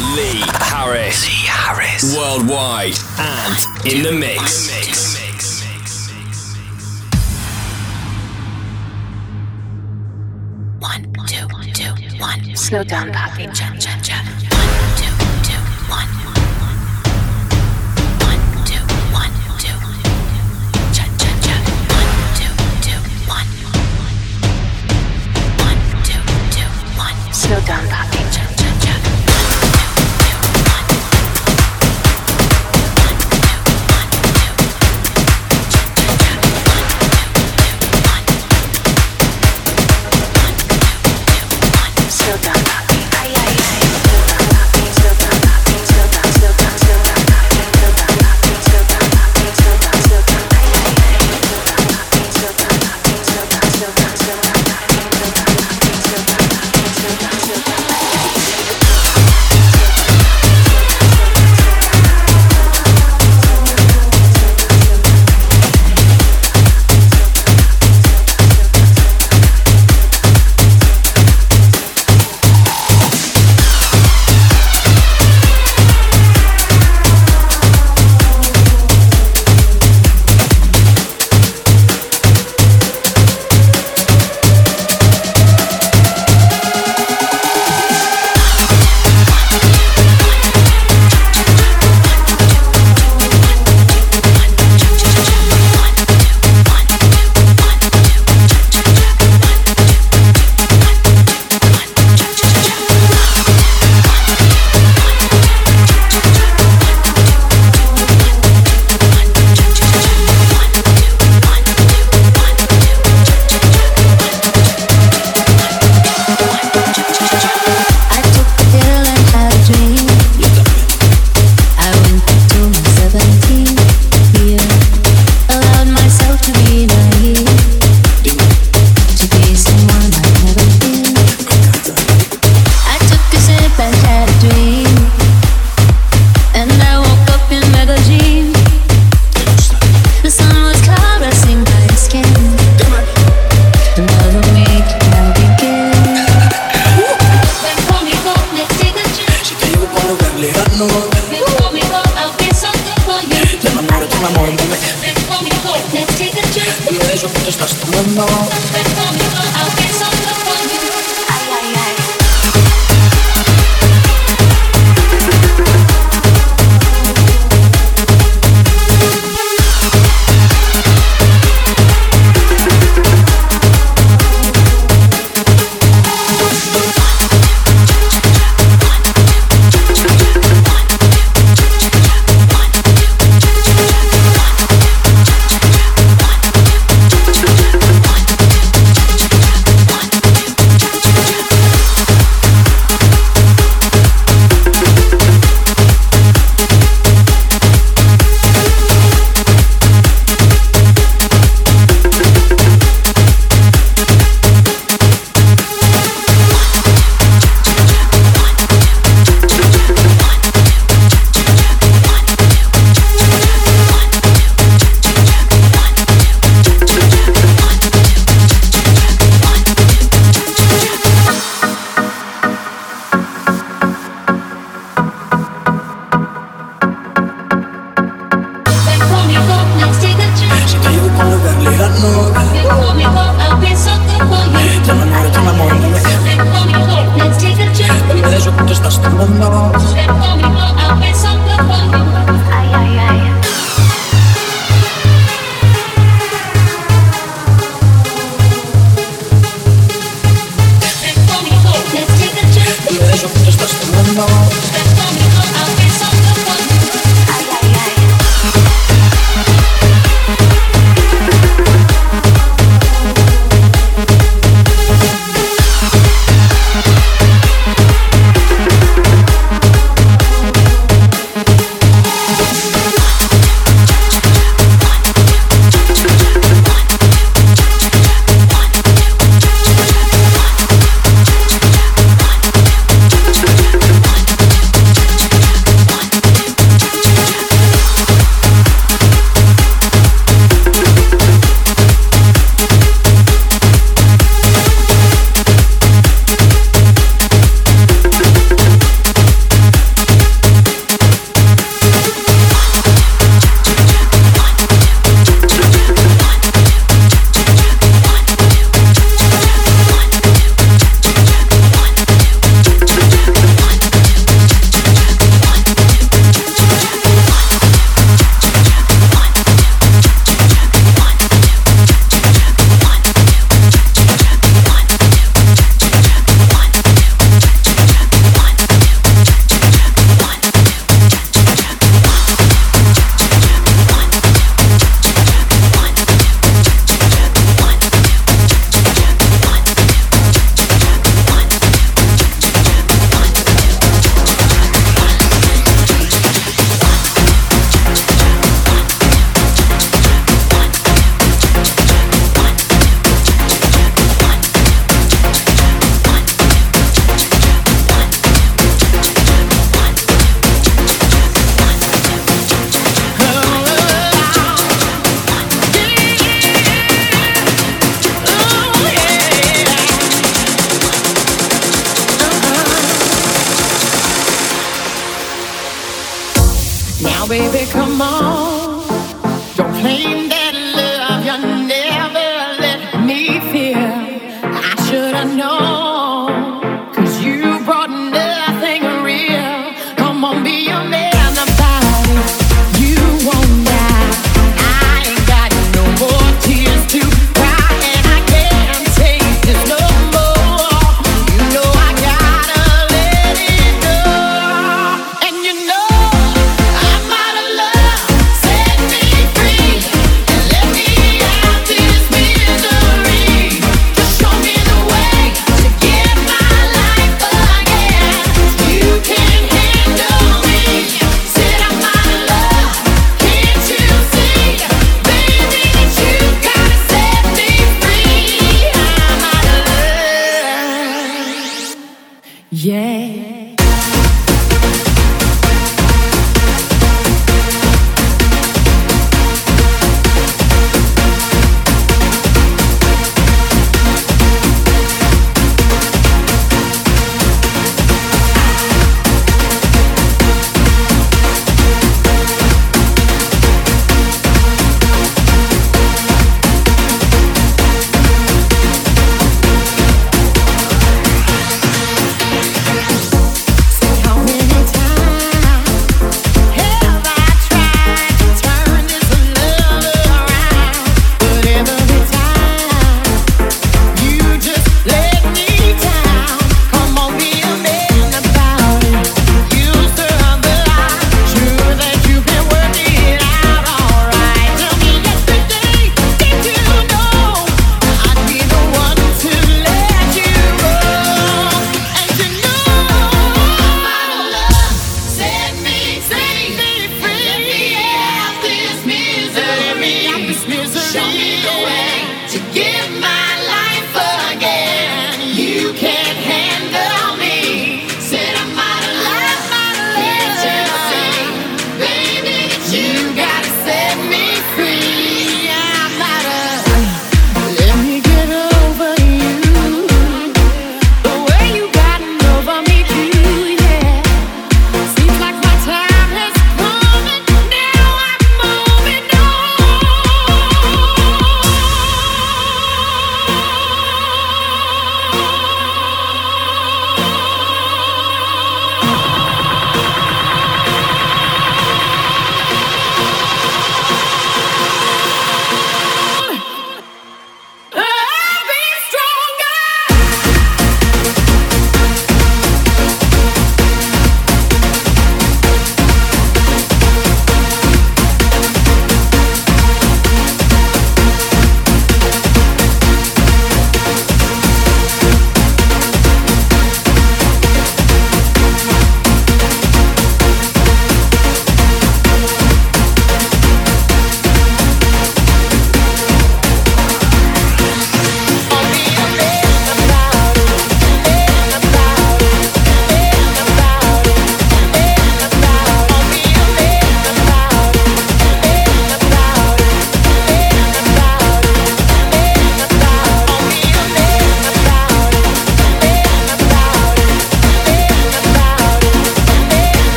Lee Harris. Lee Harris. Worldwide and in the mix. In the mix. One, two, two, one. Slow down, Poppy. Jump, jump, jump. One, two, two, one. One, two, one, two. One, two, two, one. One, two, two, one. Slow down, Poppy.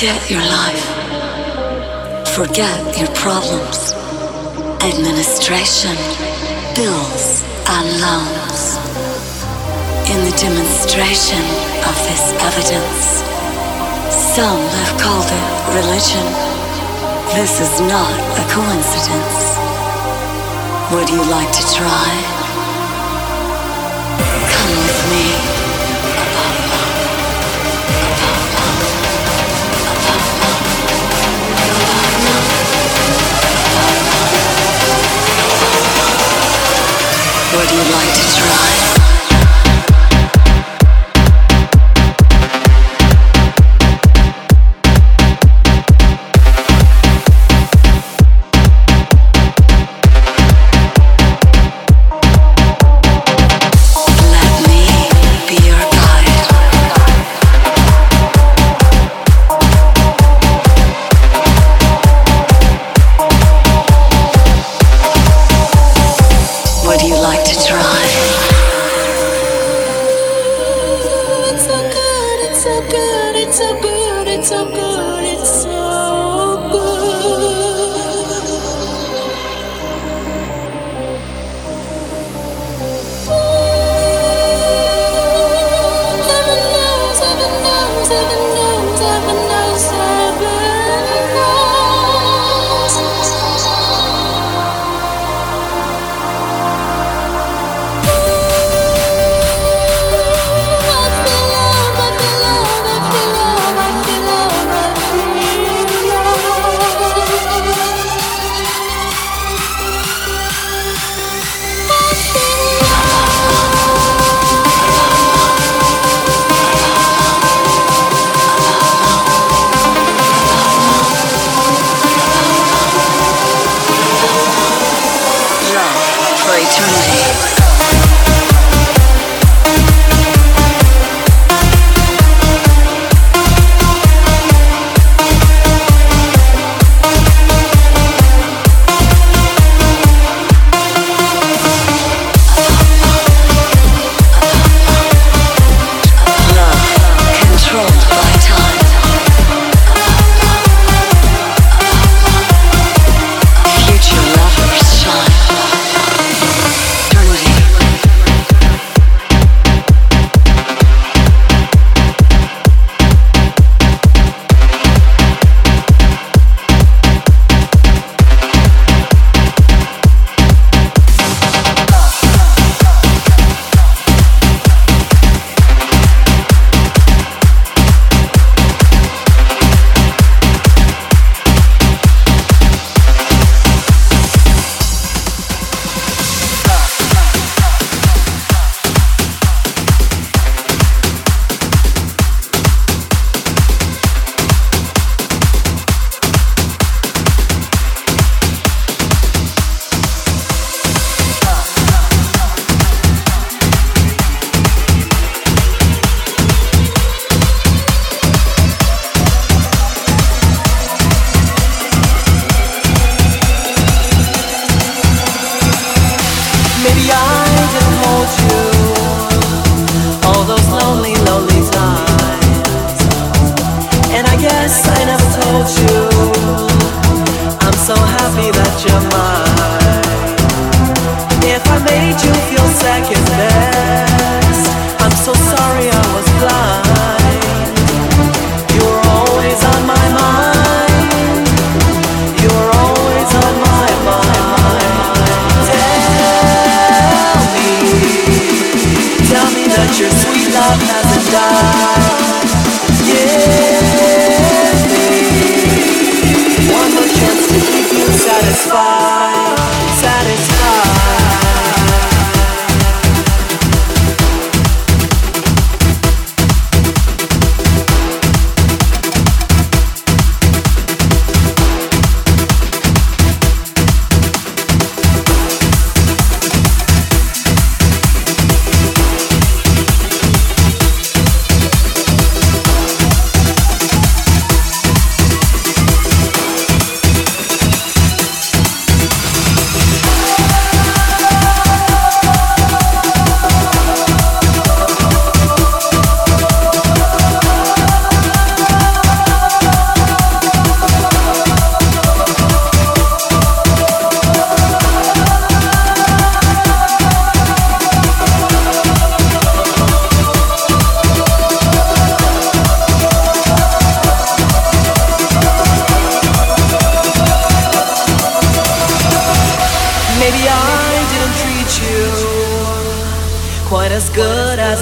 Forget your life. Forget your problems. Administration, bills, and loans in the demonstration of this evidence. Some have called it religion. This is not a coincidence. Would you like to try? Come with me. Would you like to try?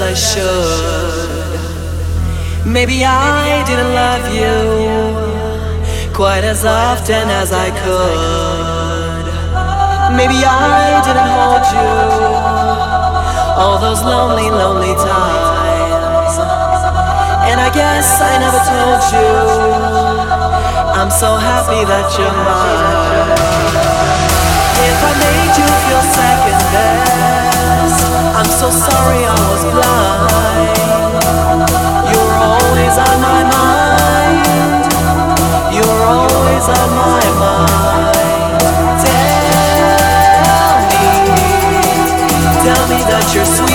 I should. Maybe I didn't love you quite as often as I could. Maybe I didn't hold you all those lonely, lonely times. And I guess I never told you I'm so happy that you're mine. If I made you feel second best, I'm so sorry I was blind. You're always on my mind. You're always on my mind. Tell me, tell me that your sweet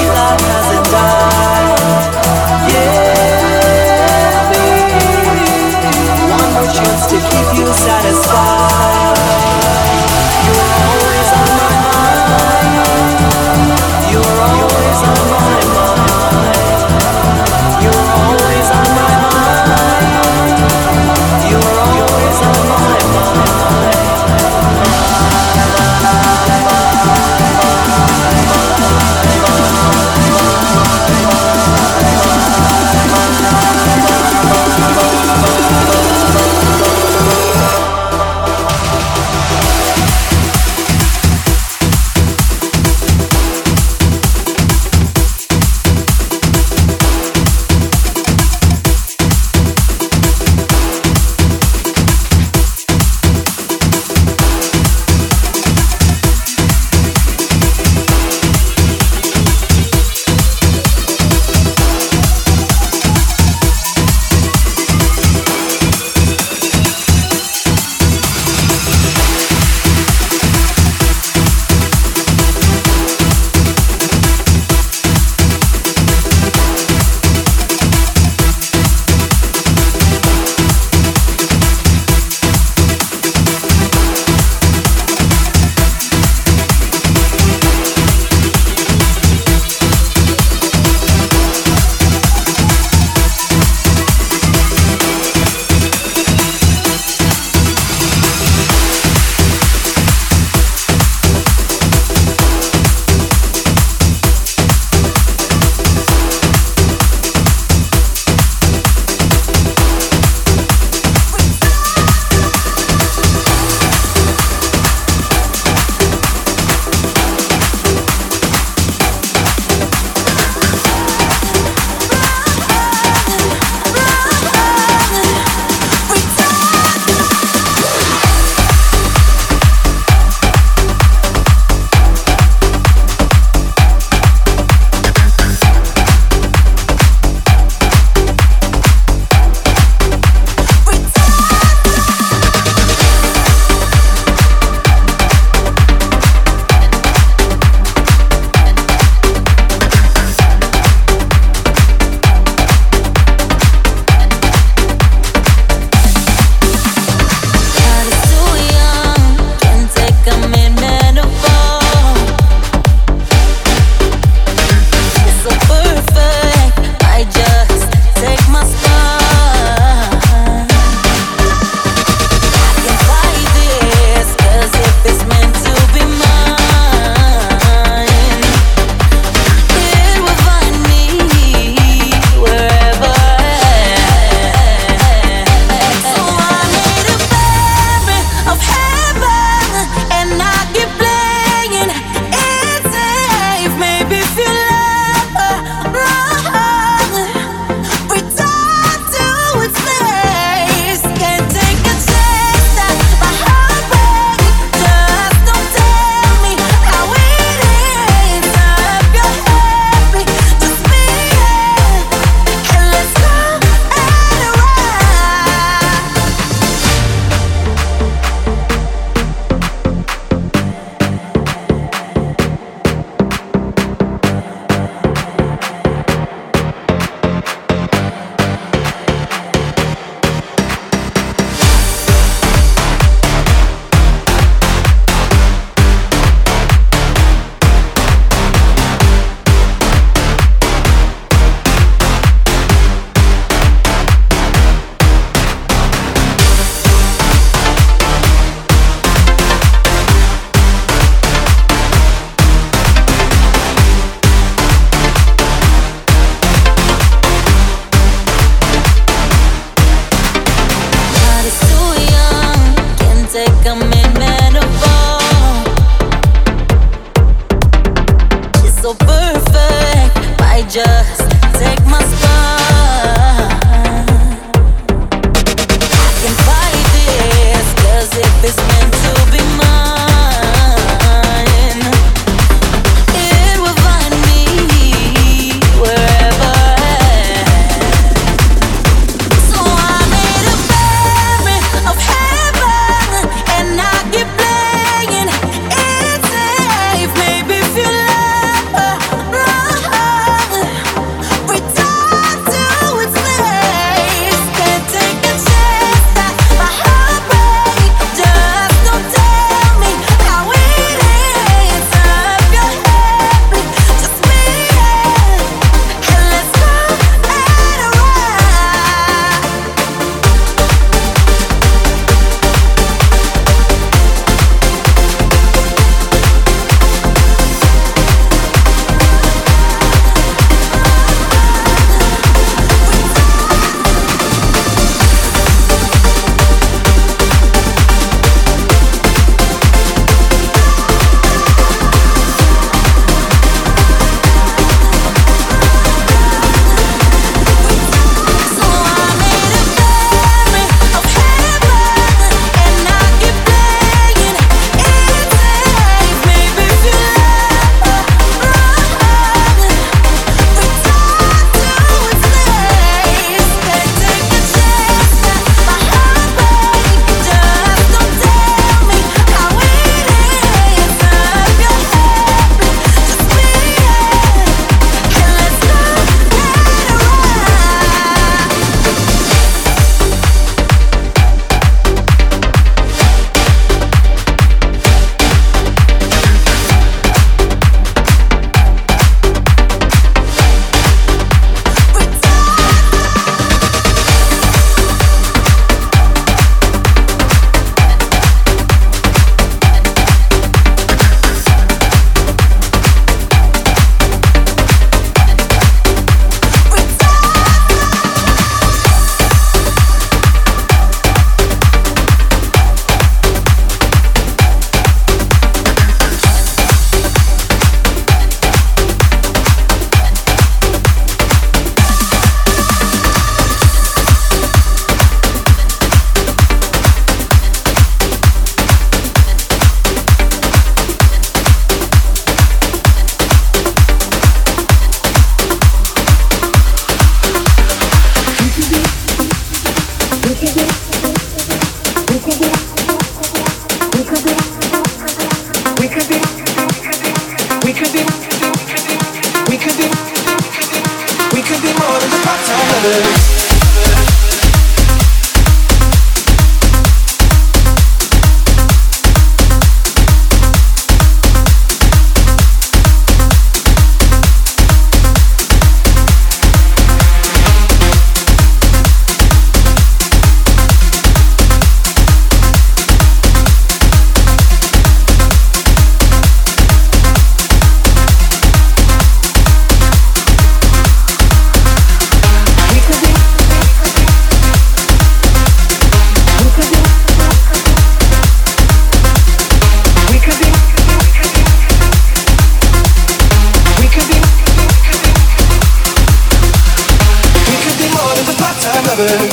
me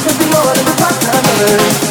put my mind to bed.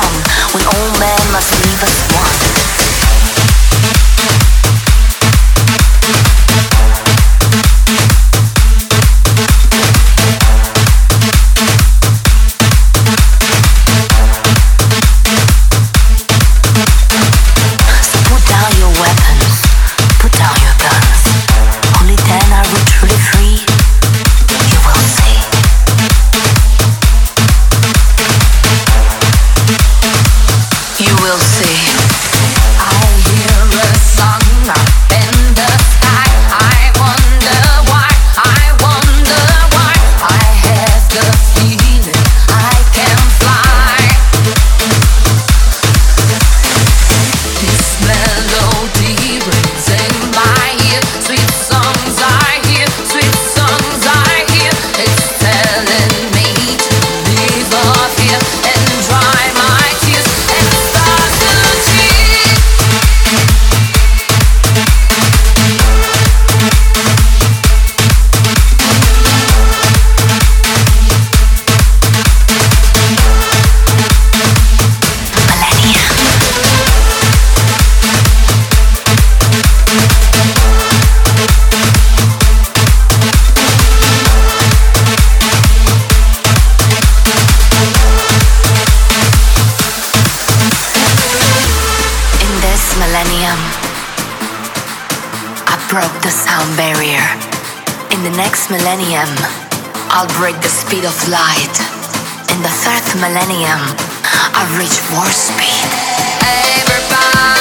come when all men must leave us one? I reach warp speed. Everybody.